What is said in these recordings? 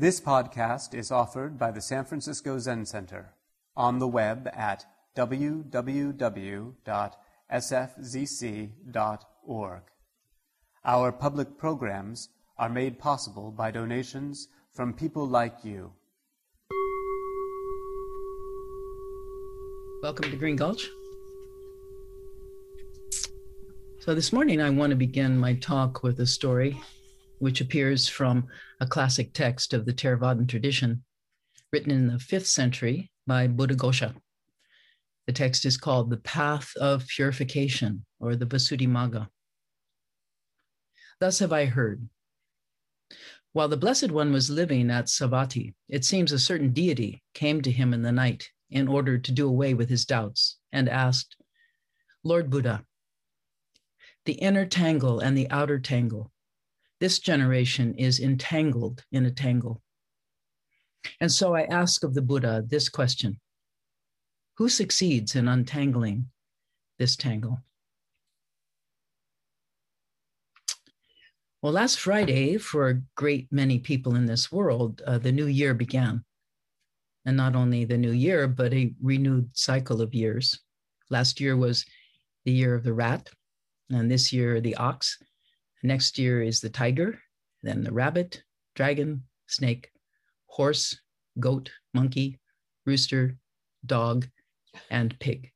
This podcast is offered by the San Francisco Zen Center on the web at www.sfzc.org. Our public programs are made possible by donations from people like you. Welcome to Green Gulch. So, this morning I want to begin my talk with a story which appears from a classic text of the Theravadan tradition, written in the fifth century by Buddhaghosa. The text is called The Path of Purification, or the Visuddhimagga. Thus have I heard. While the Blessed One was living at Savatthi, it seems a certain deity came to him in the night in order to do away with his doubts and asked, Lord Buddha, the inner tangle and the outer tangle, this generation is entangled in a tangle. And so I ask of the Buddha this question Who succeeds in untangling this tangle? Well, last Friday, for a great many people in this world, uh, the new year began. And not only the new year, but a renewed cycle of years. Last year was the year of the rat, and this year, the ox. Next year is the tiger, then the rabbit, dragon, snake, horse, goat, monkey, rooster, dog, and pig.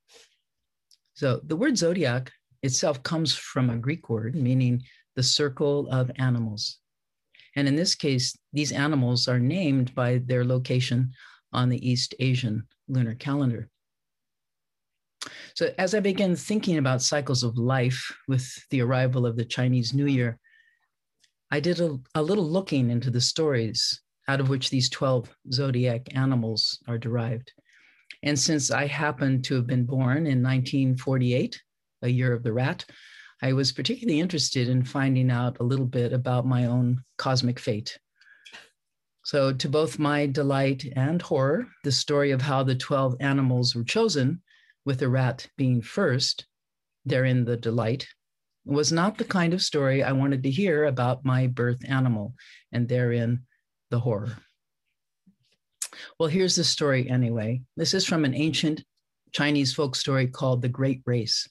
So the word zodiac itself comes from a Greek word meaning the circle of animals. And in this case, these animals are named by their location on the East Asian lunar calendar. So, as I began thinking about cycles of life with the arrival of the Chinese New Year, I did a, a, little looking into the stories out of which these 12 zodiac animals are derived. And since I happened to have been born in 1948, a year of the rat, I was particularly interested in finding out a little bit about my own cosmic fate. So, to both my delight and horror, the story of how the 12 animals were chosen with the rat being first, therein the delight, was not the kind of story I wanted to hear about my birth animal, and therein the horror. Well, here's the story anyway. This is from an ancient Chinese folk story called The Great Race,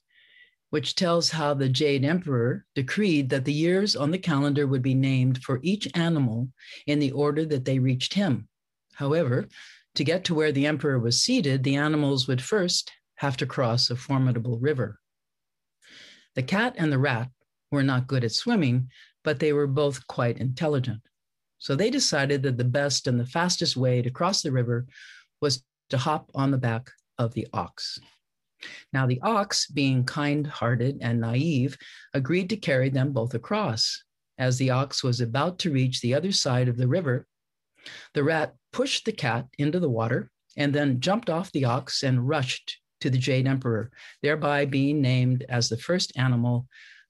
which tells how the Jade Emperor decreed that the years on the calendar would be named for each animal in the order that they reached him. However, to get to where the emperor was seated, the animals would first have to cross a formidable river. The cat and the rat were not good at swimming, but they were both quite intelligent. So they decided that the best and the fastest way to cross the river was to hop on the back of the ox. Now, the ox, being kind hearted and naive, agreed to carry them both across. As the ox was about to reach the other side of the river, the rat pushed the cat into the water and then jumped off the ox and rushed to the Jade Emperor, thereby being named as the first animal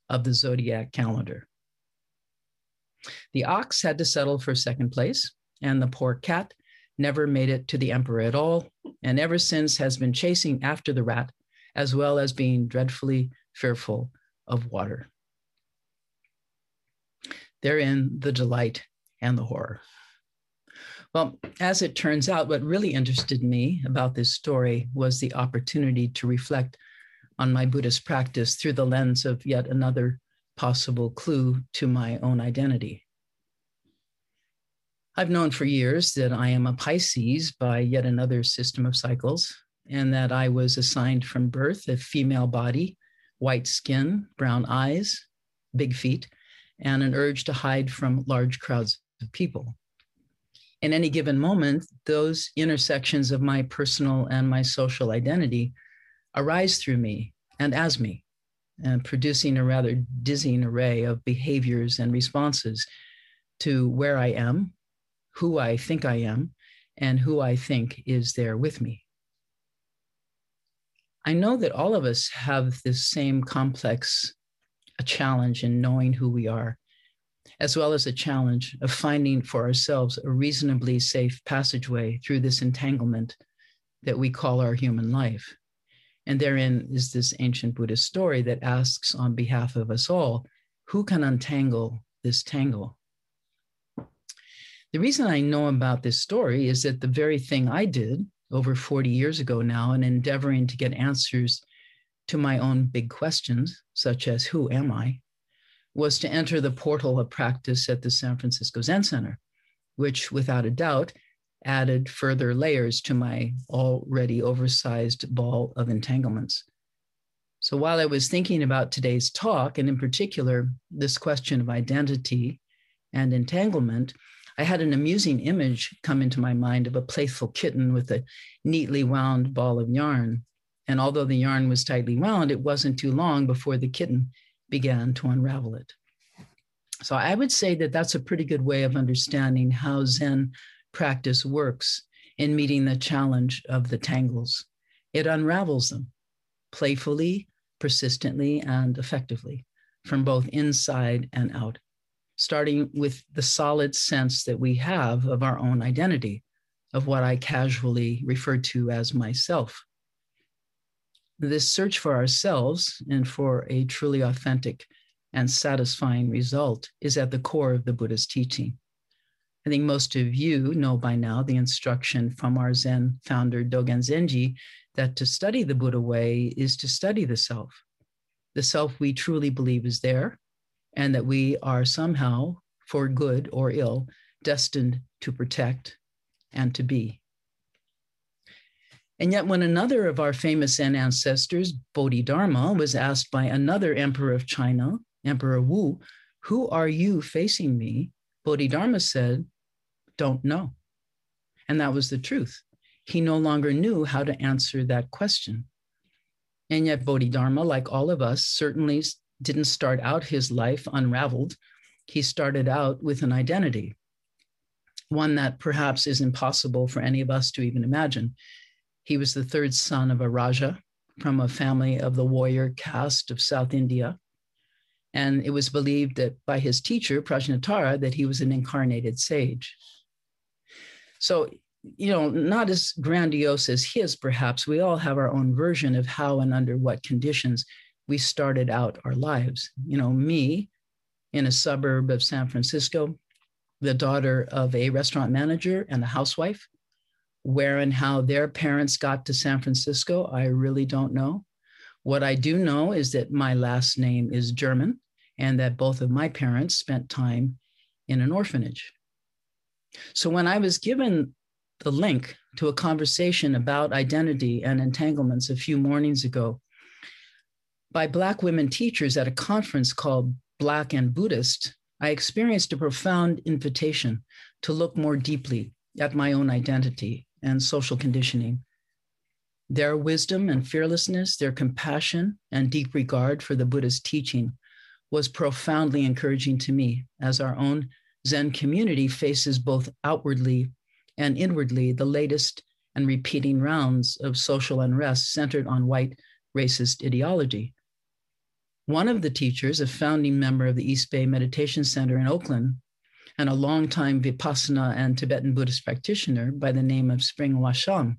of the zodiac calendar. The ox had to settle for second place, and the poor cat never made it to the emperor at all, and ever since has been chasing after the rat, as well as being dreadfully fearful of water. Therein the delight and the horror. Well, as it turns out, what really interested me about this story was the opportunity to reflect on my Buddhist practice through the lens of yet another possible clue to my own identity. I've known for years that I am a Pisces by yet another system of cycles, and that I was assigned from birth a female body, white skin, brown eyes, big feet, and an urge to hide from large crowds of people in any given moment, those intersections of my personal and my social identity arise through me and as me, and producing a rather dizzying array of behaviors and responses to where I am, who I think I am, and who I think is there with me. I know that all of us have this same complex challenge in knowing who we are as well as a challenge of finding for ourselves a reasonably safe passageway through this entanglement that we call our human life. And therein is this ancient Buddhist story that asks on behalf of us all who can untangle this tangle? The reason I know about this story is that the very thing I did over 40 years ago now in endeavoring to get answers to my own big questions, such as who am I, was to enter the portal of practice at the San Francisco Zen Center, which without a doubt added further layers to my already oversized ball of entanglements. So while I was thinking about today's talk, and in particular, this question of identity and entanglement, I had an amusing image come into my mind of a playful kitten with a neatly wound ball of yarn. And although the yarn was tightly wound, it wasn't too long before the kitten began to unravel it. So I would say that that's a pretty good way of understanding how Zen practice works in meeting the challenge of the tangles. It unravels them playfully, persistently, and effectively from both inside and out starting with the solid sense that we have of our own identity, of what I casually refer to as myself. This search for ourselves and for a truly authentic and satisfying result is at the core of the Buddha's teaching. I think most of you know by now the instruction from our Zen founder Dogen Zenji that to study the Buddha way is to study the self. The self we truly believe is there, and that we are somehow, for good or ill, destined to protect and to be. And yet, when another of our famous Zen ancestors, Bodhidharma, was asked by another emperor of China, Emperor Wu, Who are you facing me? Bodhidharma said, Don't know. And that was the truth. He no longer knew how to answer that question. And yet, Bodhidharma, like all of us, certainly didn't start out his life unraveled. He started out with an identity, one that perhaps is impossible for any of us to even imagine. He was the third son of a Raja from a family of the warrior caste of South India. And it was believed that by his teacher, Prajnatara, that he was an incarnated sage. So, you know, not as grandiose as his, perhaps. We all have our own version of how and under what conditions we started out our lives. You know, me in a suburb of San Francisco, the daughter of a restaurant manager and a housewife. Where and how their parents got to San Francisco, I really don't know. What I do know is that my last name is German and that both of my parents spent time in an orphanage. So when I was given the link to a conversation about identity and entanglements a few mornings ago, by Black women teachers at a conference called Black and Buddhist, I experienced a profound invitation to look more deeply at my own identity and social conditioning. Their wisdom and fearlessness, their compassion and deep regard for the Buddha's teaching was profoundly encouraging to me as our own Zen community faces both outwardly and inwardly the latest and repeating rounds of social unrest centered on white racist ideology. One of the teachers, a founding member of the East Bay Meditation Center in Oakland, and a longtime Vipassana and Tibetan Buddhist practitioner by the name of Spring Washam,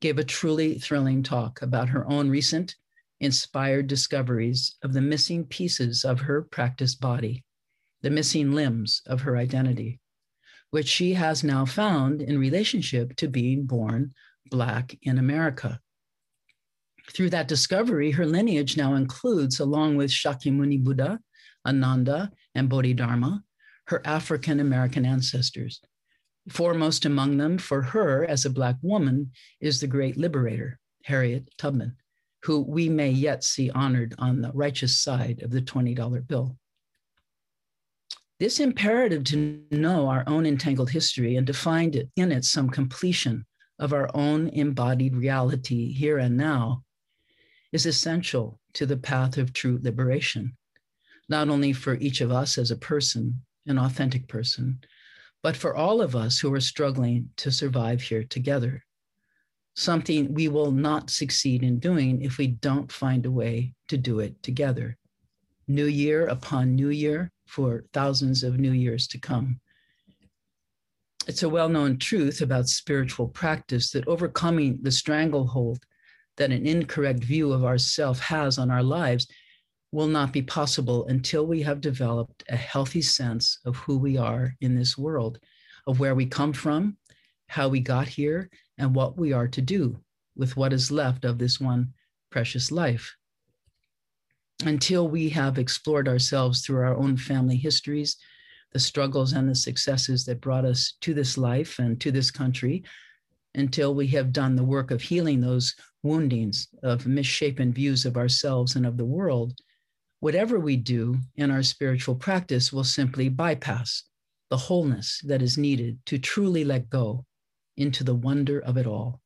gave a truly thrilling talk about her own recent inspired discoveries of the missing pieces of her practice body, the missing limbs of her identity, which she has now found in relationship to being born Black in America. Through that discovery, her lineage now includes, along with Shakyamuni Buddha, Ananda, and Bodhidharma, her African American ancestors. Foremost among them, for her as a Black woman, is the great liberator, Harriet Tubman, who we may yet see honored on the righteous side of the $20 bill. This imperative to know our own entangled history and to find it in it some completion of our own embodied reality here and now is essential to the path of true liberation, not only for each of us as a person, an authentic person, but for all of us who are struggling to survive here together. Something we will not succeed in doing if we don't find a way to do it together. New year upon new year for thousands of new years to come. It's a well known truth about spiritual practice that overcoming the stranglehold that an incorrect view of ourself has on our lives will not be possible until we have developed a healthy sense of who we are in this world, of where we come from, how we got here, and what we are to do with what is left of this one precious life. Until we have explored ourselves through our own family histories, the struggles and the successes that brought us to this life and to this country, until we have done the work of healing those woundings of misshapen views of ourselves and of the world, whatever we do in our spiritual practice will simply bypass the wholeness that is needed to truly let go into the wonder of it all.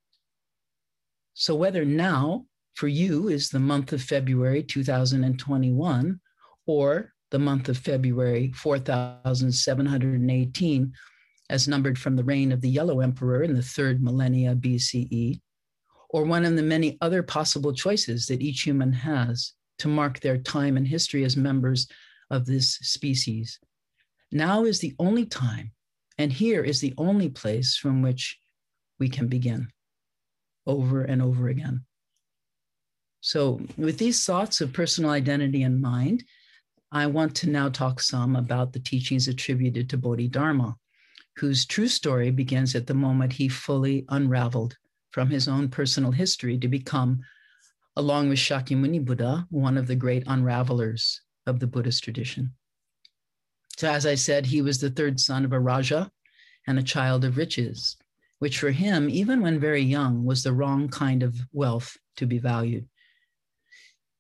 So, whether now for you is the month of February 2021 or the month of February 4718, as numbered from the reign of the Yellow Emperor in the third millennia BCE, or one of the many other possible choices that each human has to mark their time and history as members of this species. Now is the only time, and here is the only place from which we can begin over and over again. So, with these thoughts of personal identity in mind, I want to now talk some about the teachings attributed to Bodhidharma, whose true story begins at the moment he fully unraveled from his own personal history to become, along with Shakyamuni Buddha, one of the great unravelers of the Buddhist tradition. So, as I said, he was the third son of a Raja and a child of riches, which for him, even when very young, was the wrong kind of wealth to be valued.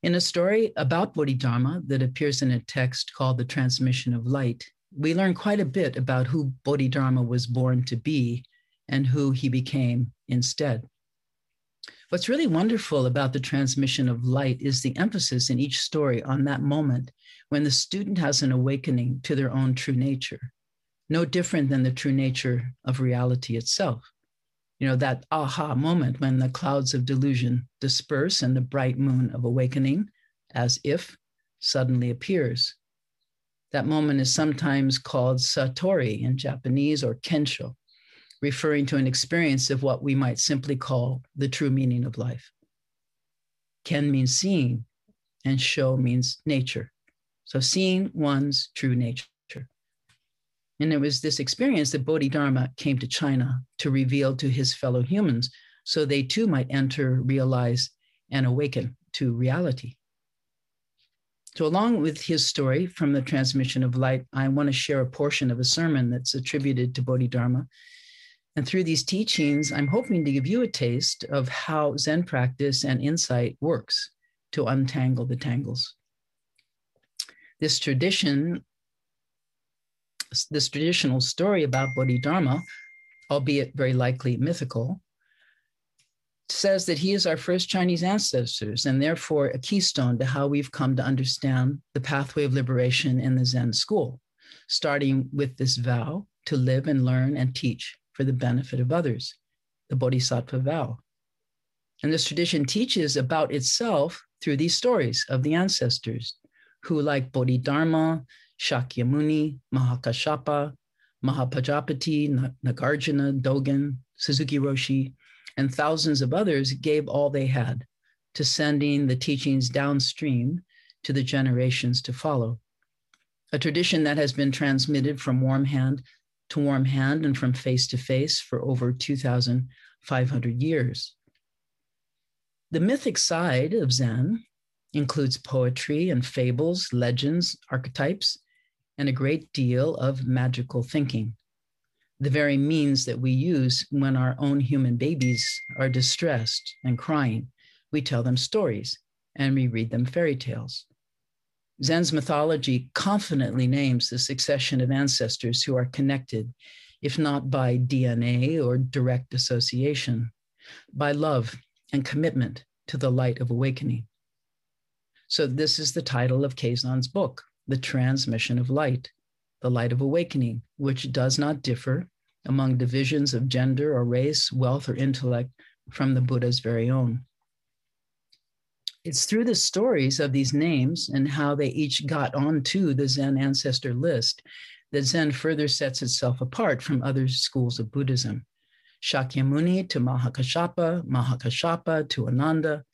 In a story about Bodhidharma that appears in a text called The Transmission of Light, we learn quite a bit about who Bodhidharma was born to be and who he became instead. What's really wonderful about the transmission of light is the emphasis in each story on that moment when the student has an awakening to their own true nature, no different than the true nature of reality itself. You know, that aha moment when the clouds of delusion disperse and the bright moon of awakening, as if, suddenly appears. That moment is sometimes called satori in Japanese or kensho, referring to an experience of what we might simply call the true meaning of life. Ken means seeing, and sho means nature. So seeing one's true nature. And it was this experience that Bodhidharma came to China to reveal to his fellow humans so they too might enter, realize, and awaken to reality. So, along with his story from the transmission of light, I want to share a portion of a sermon that's attributed to Bodhidharma and through these teachings, I'm hoping to give you a taste of how Zen practice and insight works to untangle the tangles. This tradition, this traditional story about Bodhidharma, albeit very likely mythical, says that he is our first Chinese ancestors and therefore a keystone to how we've come to understand the pathway of liberation in the Zen school, starting with this vow to live and learn and teach for the benefit of others, the Bodhisattva vow. And this tradition teaches about itself through these stories of the ancestors who, like Bodhidharma, Shakyamuni, Mahakashapa, Mahapajapati, Nagarjuna, Dogen, Suzuki Roshi, and thousands of others gave all they had to sending the teachings downstream to the generations to follow. A tradition that has been transmitted from warm hand to warm hand and from face to face for over 2,500 years. The mythic side of Zen includes poetry and fables, legends, archetypes, and a great deal of magical thinking. The very means that we use when our own human babies are distressed and crying. We tell them stories and we read them fairy tales. Zen's mythology confidently names the succession of ancestors who are connected, if not by DNA or direct association, by love and commitment to the light of awakening. So, this is the title of Keizan's book, The Transmission of Light, the Light of Awakening, which does not differ among divisions of gender or race, wealth or intellect from the Buddha's very own. It's through the stories of these names and how they each got onto the Zen ancestor list that Zen further sets itself apart from other schools of Buddhism. Shakyamuni to Mahakashapa, Mahakashapa to Ananda,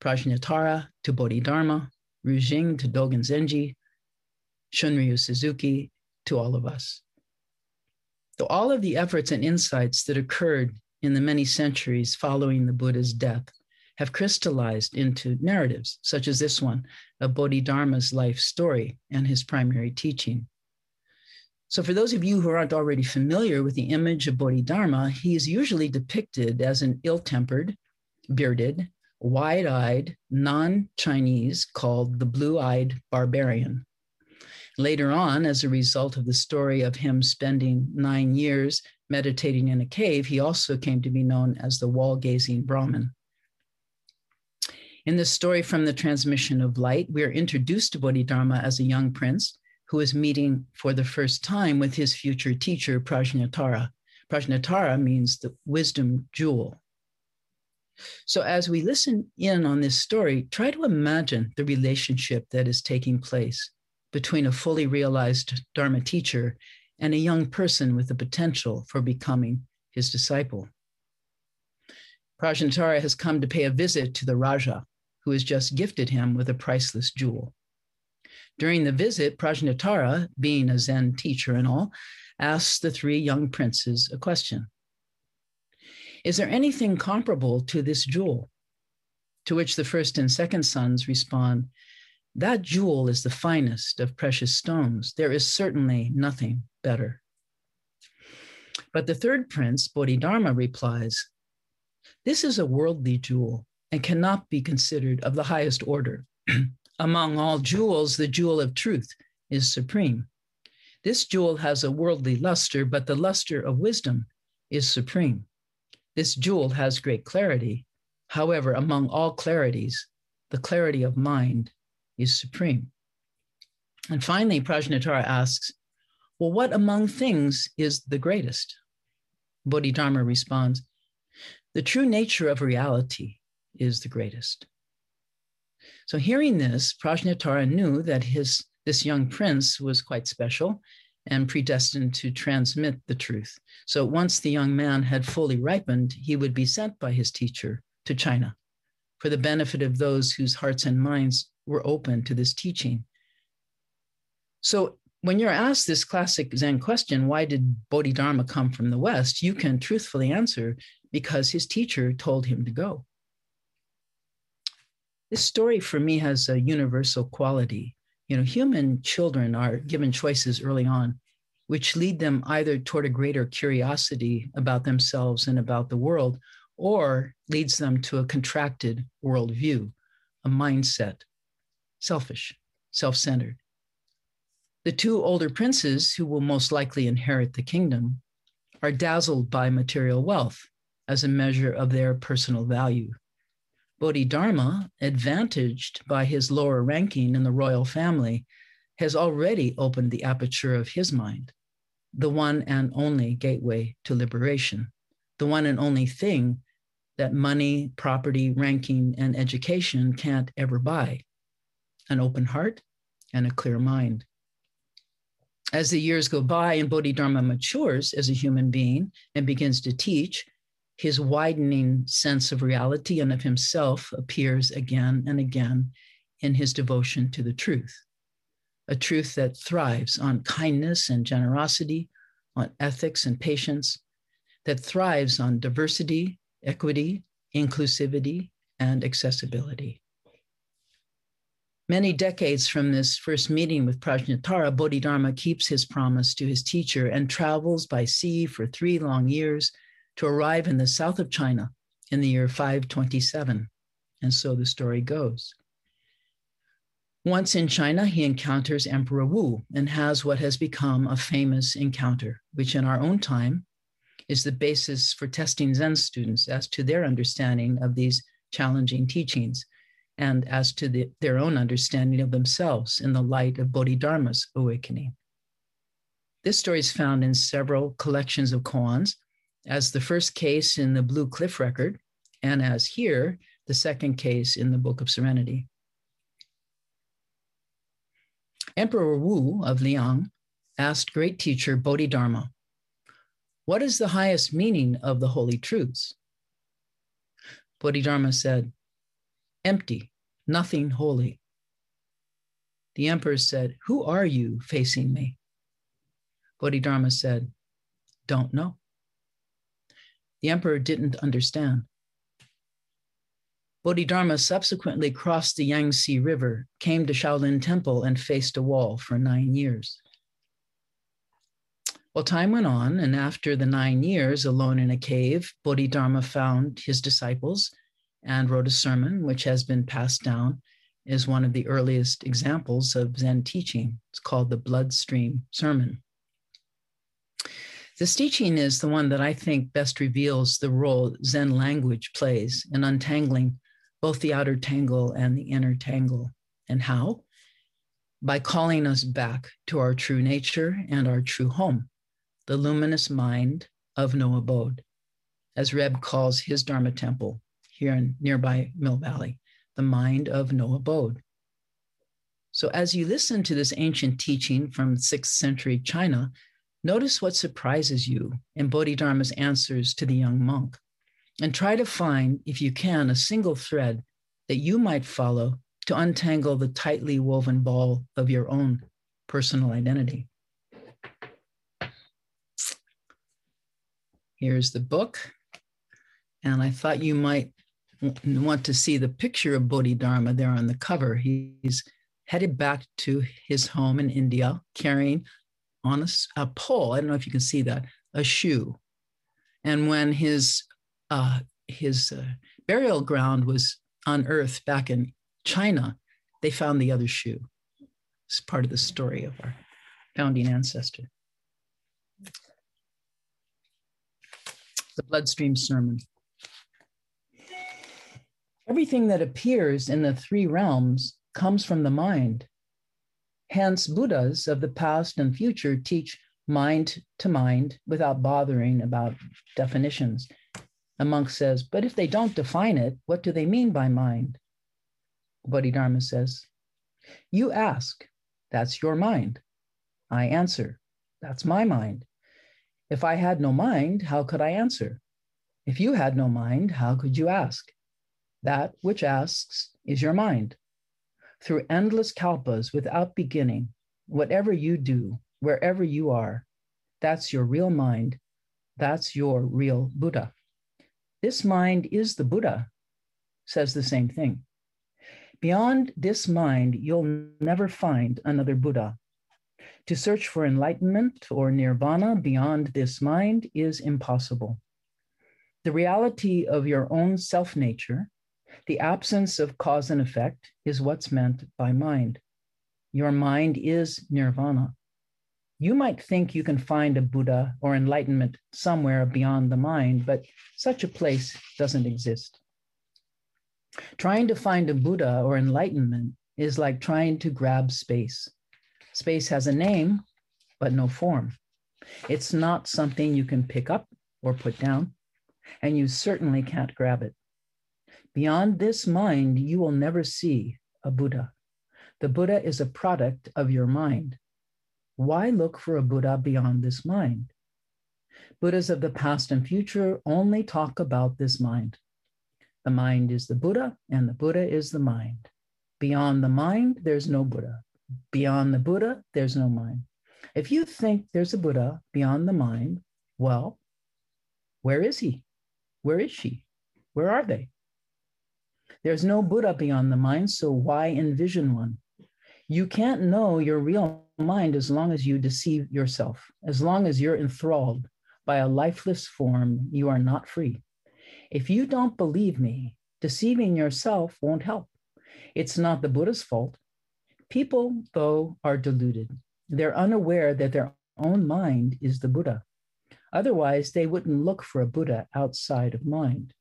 Prajnatara to Bodhidharma, Rujing to Dogen Zenji, Shunryu Suzuki to all of us. Though all of the efforts and insights that occurred in the many centuries following the Buddha's death have crystallized into narratives, such as this one of Bodhidharma's life story and his primary teaching. So, for those of you who aren't already familiar with the image of Bodhidharma, he is usually depicted as an ill tempered, bearded, wide eyed non Chinese called the blue eyed barbarian. Later on, as a result of the story of him spending nine years meditating in a cave, he also came to be known as the wall gazing Brahmin. In this story from the transmission of light, we are introduced to Bodhidharma as a young prince who is meeting for the first time with his future teacher, Prajnatara. Prajnatara means the wisdom jewel. So, as we listen in on this story, try to imagine the relationship that is taking place between a fully realized Dharma teacher and a young person with the potential for becoming his disciple. Prajnatara has come to pay a visit to the Raja, who has just gifted him with a priceless jewel. During the visit, Prajnatara, being a Zen teacher and all, asks the three young princes a question Is there anything comparable to this jewel? To which the first and second sons respond, That jewel is the finest of precious stones. There is certainly nothing better. But the third prince, Bodhidharma, replies, This is a worldly jewel and cannot be considered of the highest order. Among all jewels, the jewel of truth is supreme. This jewel has a worldly luster, but the luster of wisdom is supreme. This jewel has great clarity. However, among all clarities, the clarity of mind is supreme. And finally, Prajnatara asks, Well, what among things is the greatest? Bodhidharma responds, The true nature of reality is the greatest. So, hearing this, Prajnatara knew that his, this young prince was quite special and predestined to transmit the truth. So, once the young man had fully ripened, he would be sent by his teacher to China for the benefit of those whose hearts and minds were open to this teaching. So, when you're asked this classic Zen question, why did Bodhidharma come from the West? You can truthfully answer because his teacher told him to go. This story for me has a universal quality. You know, human children are given choices early on, which lead them either toward a greater curiosity about themselves and about the world, or leads them to a contracted worldview, a mindset, selfish, self centered. The two older princes, who will most likely inherit the kingdom, are dazzled by material wealth as a measure of their personal value. Bodhidharma, advantaged by his lower ranking in the royal family, has already opened the aperture of his mind, the one and only gateway to liberation, the one and only thing that money, property, ranking, and education can't ever buy an open heart and a clear mind. As the years go by and Bodhidharma matures as a human being and begins to teach, his widening sense of reality and of himself appears again and again in his devotion to the truth, a truth that thrives on kindness and generosity, on ethics and patience, that thrives on diversity, equity, inclusivity, and accessibility. Many decades from this first meeting with Prajnatara, Bodhidharma keeps his promise to his teacher and travels by sea for three long years to arrive in the south of China in the year 527. And so the story goes. Once in China, he encounters Emperor Wu and has what has become a famous encounter, which in our own time is the basis for testing Zen students as to their understanding of these challenging teachings and as to the, their own understanding of themselves in the light of Bodhidharma's awakening. This story is found in several collections of koans, as the first case in the Blue Cliff record, and as here, the second case in the Book of Serenity. Emperor Wu of Liang asked great teacher Bodhidharma, What is the highest meaning of the holy truths? Bodhidharma said, Empty, nothing holy. The emperor said, Who are you facing me? Bodhidharma said, don't know. The emperor didn't understand. Bodhidharma subsequently crossed the Yangtze River, came to Shaolin Temple, and faced a wall for nine years. Well, time went on, and after the nine years alone in a cave, Bodhidharma found his disciples and wrote a sermon, which has been passed down as one of the earliest examples of Zen teaching. It's called the Bloodstream Sermon. This teaching is the one that I think best reveals the role Zen language plays in untangling both the outer tangle and the inner tangle. And how? By calling us back to our true nature and our true home, the luminous mind of no abode, as Reb calls his Dharma temple here in nearby Mill Valley, the mind of no abode. So, as you listen to this ancient teaching from 6th century China, notice what surprises you in Bodhidharma's answers to the young monk and try to find, if you can, a single thread that you might follow to untangle the tightly woven ball of your own personal identity. Here's the book. And I thought you might want to see the picture of Bodhidharma there on the cover. He's headed back to his home in India carrying on a, a pole. I don't know if you can see that, a shoe. And when his uh, his uh, burial ground was unearthed back in China, they found the other shoe. It's part of the story of our founding ancestor. The bloodstream sermon. Everything that appears in the three realms comes from the mind. Hence, Buddhas of the past and future teach mind to mind without bothering about definitions. A monk says, But if they don't define it, what do they mean by mind? Bodhidharma says, You ask, that's your mind. I answer, that's my mind. If I had no mind, how could I answer? If you had no mind, how could you ask? That which asks is your mind. Through endless kalpas without beginning, whatever you do, wherever you are, that's your real mind. That's your real Buddha. This mind is the Buddha, says the same thing. Beyond this mind, you'll never find another Buddha. To search for enlightenment or nirvana beyond this mind is impossible. The reality of your own self nature, the absence of cause and effect, is what's meant by mind. Your mind is nirvana. You might think you can find a Buddha or enlightenment somewhere beyond the mind, but such a place doesn't exist. Trying to find a Buddha or enlightenment is like trying to grab space. Space has a name, but no form. It's not something you can pick up or put down, and you certainly can't grab it. Beyond this mind, you will never see a Buddha. The Buddha is a product of your mind. Why look for a Buddha beyond this mind? Buddhas of the past and future only talk about this mind. The mind is the Buddha, and the Buddha is the mind. Beyond the mind, there's no Buddha. Beyond the Buddha, there's no mind. If you think there's a Buddha beyond the mind, well, where is he? Where is she? Where are they? There's no Buddha beyond the mind, so why envision one? You can't know your real mind as long as you deceive yourself. As long as you're enthralled by a lifeless form, you are not free. If you don't believe me, deceiving yourself won't help. It's not the Buddha's fault. People, though, are deluded. They're unaware that their own mind is the Buddha. Otherwise, they wouldn't look for a Buddha outside of mind.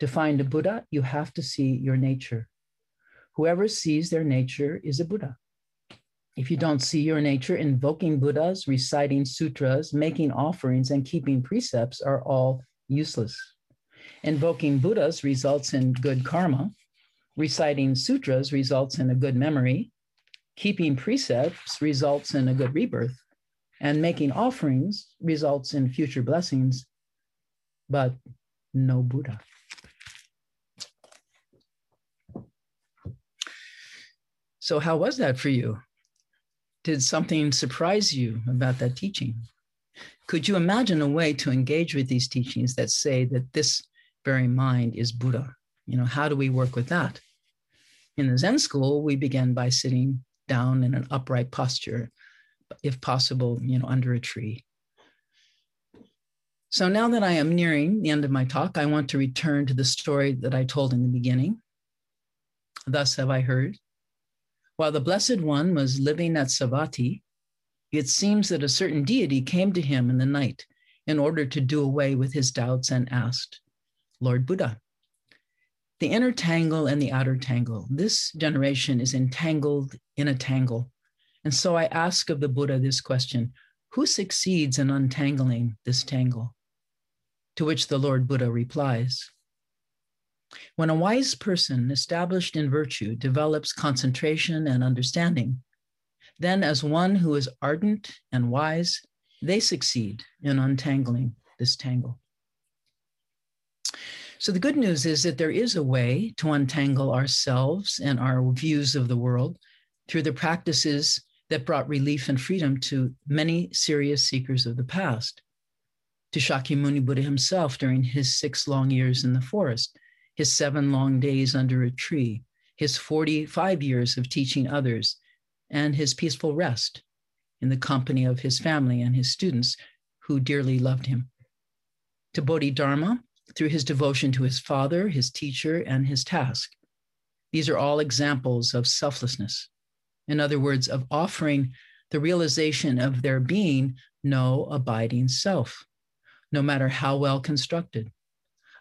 To find a Buddha, you have to see your nature. Whoever sees their nature is a Buddha. If you don't see your nature, invoking Buddhas, reciting sutras, making offerings, and keeping precepts are all useless. Invoking Buddhas results in good karma. Reciting sutras results in a good memory. Keeping precepts results in a good rebirth. And making offerings results in future blessings, but no Buddha. So, how was that for you? Did something surprise you about that teaching? Could you imagine a way to engage with these teachings that say that this very mind is Buddha? You know, how do we work with that? In the Zen school, we begin by sitting down in an upright posture, if possible, you know, under a tree. So now that I am nearing the end of my talk, I want to return to the story that I told in the beginning. Thus have I heard. While the Blessed One was living at Savatthi, it seems that a certain deity came to him in the night in order to do away with his doubts and asked, Lord Buddha, the inner tangle and the outer tangle, this generation is entangled in a tangle. And so I ask of the Buddha this question Who succeeds in untangling this tangle? To which the Lord Buddha replies When a wise person established in virtue develops concentration and understanding, then, as one who is ardent and wise, they succeed in untangling this tangle. So, the good news is that there is a way to untangle ourselves and our views of the world through the practices that brought relief and freedom to many serious seekers of the past. To Shakyamuni Buddha himself during his six long years in the forest, his seven long days under a tree, his 45 years of teaching others, and his peaceful rest in the company of his family and his students who dearly loved him. To Bodhidharma, through his devotion to his father, his teacher, and his task. These are all examples of selflessness. In other words, of offering the realization of there being no abiding self, no matter how well constructed,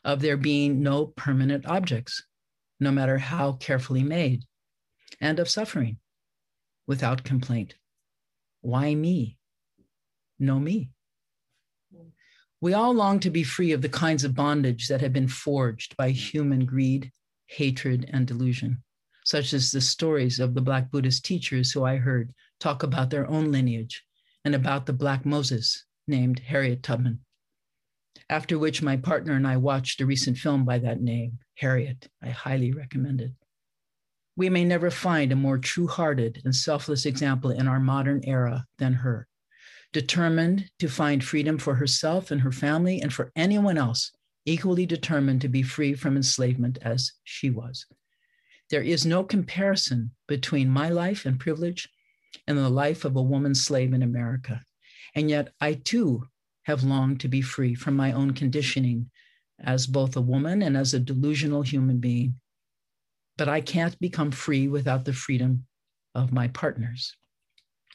of there being no permanent objects, no matter how carefully made, and of suffering without complaint. Why me? No me. We all long to be free of the kinds of bondage that have been forged by human greed, hatred, and delusion, such as the stories of the Black Buddhist teachers who I heard talk about their own lineage and about the Black Moses named Harriet Tubman. After which, my partner and I watched a recent film by that name, Harriet. I highly recommend it. We may never find a more true hearted and selfless example in our modern era than her, determined to find freedom for herself and her family and for anyone else, equally determined to be free from enslavement as she was. There is no comparison between my life and privilege and the life of a woman slave in America. And yet, I too have longed to be free from my own conditioning as both a woman and as a delusional human being but I can't become free without the freedom of my partners.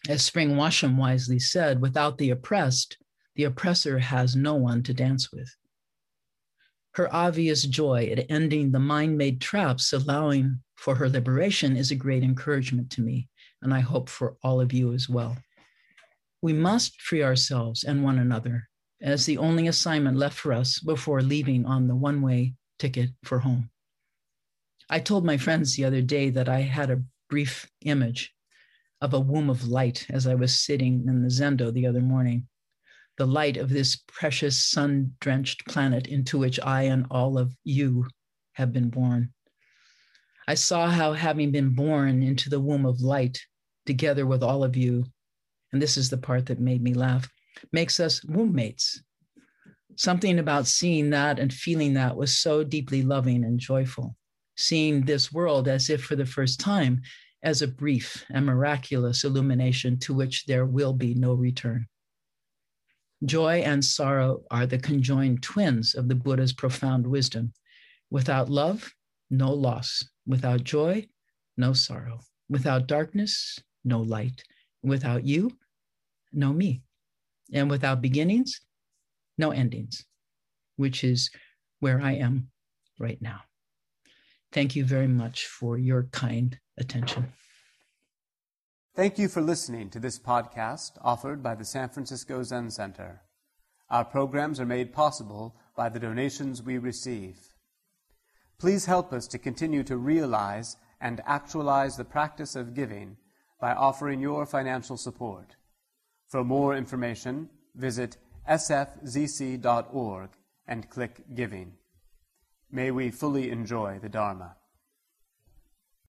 As Spring Washam wisely said, without the oppressed, the oppressor has no one to dance with. Her obvious joy at ending the mind made traps, allowing for her liberation, is a great encouragement to me, and I hope for all of you as well. We must free ourselves and one another as the only assignment left for us before leaving on the one way ticket for home. I told my friends the other day that I had a brief image of a womb of light as I was sitting in the Zendo the other morning. The light of this precious sun drenched planet into which I and all of you have been born. I saw how, having been born into the womb of light together with all of you, and this is the part that made me laugh, makes us womb mates. Something about seeing that and feeling that was so deeply loving and joyful seeing this world as if for the first time as a brief and miraculous illumination to which there will be no return. Joy and sorrow are the conjoined twins of the Buddha's profound wisdom. Without love, no loss. Without joy, no sorrow. Without darkness, no light. Without you, no me. And without beginnings, no endings, which is where I am right now. Thank you very much for your kind attention. Thank you for listening to this podcast offered by the San Francisco Zen Center. Our programs are made possible by the donations we receive. Please help us to continue to realize and actualize the practice of giving by offering your financial support. For more information, visit sfzc.org and click Giving. May we fully enjoy the Dharma.